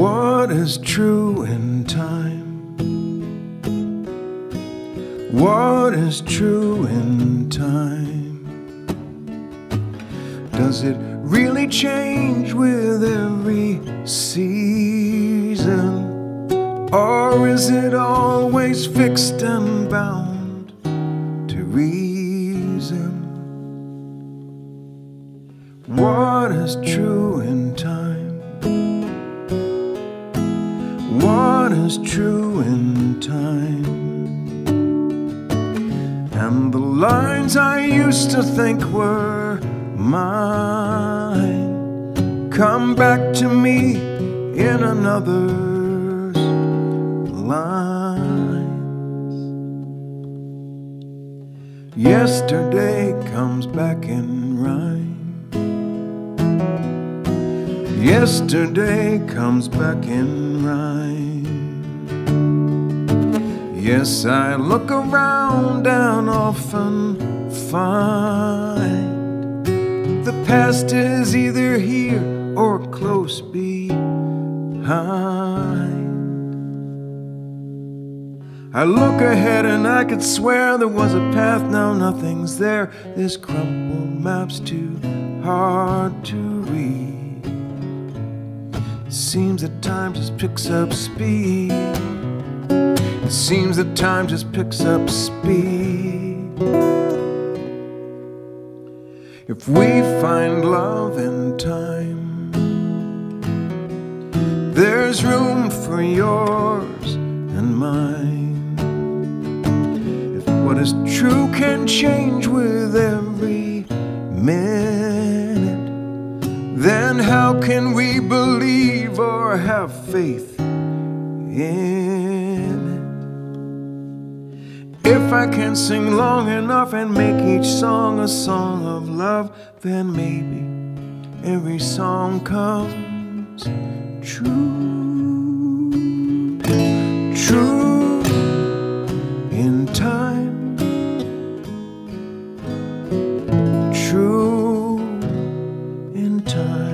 What is true in time? What is true in time? Does it really change with every season? Or is it always fixed and bound to reason? What is true in time? What is true in time? And the lines I used to think were mine come back to me in another's lines. Yesterday comes back in rhyme. Yesterday comes back in rhyme. Yes, I look around and often find the past is either here or close behind. I look ahead and I could swear there was a path, now nothing's there. This crumpled map's too hard to read. Seems that time just picks up speed. It seems that time just picks up speed. If we find love in time, there's room for yours and mine. If what is true can change with every minute, then how can we believe or have faith in? If I can sing long enough and make each song a song of love, then maybe every song comes true. True in time. True in time.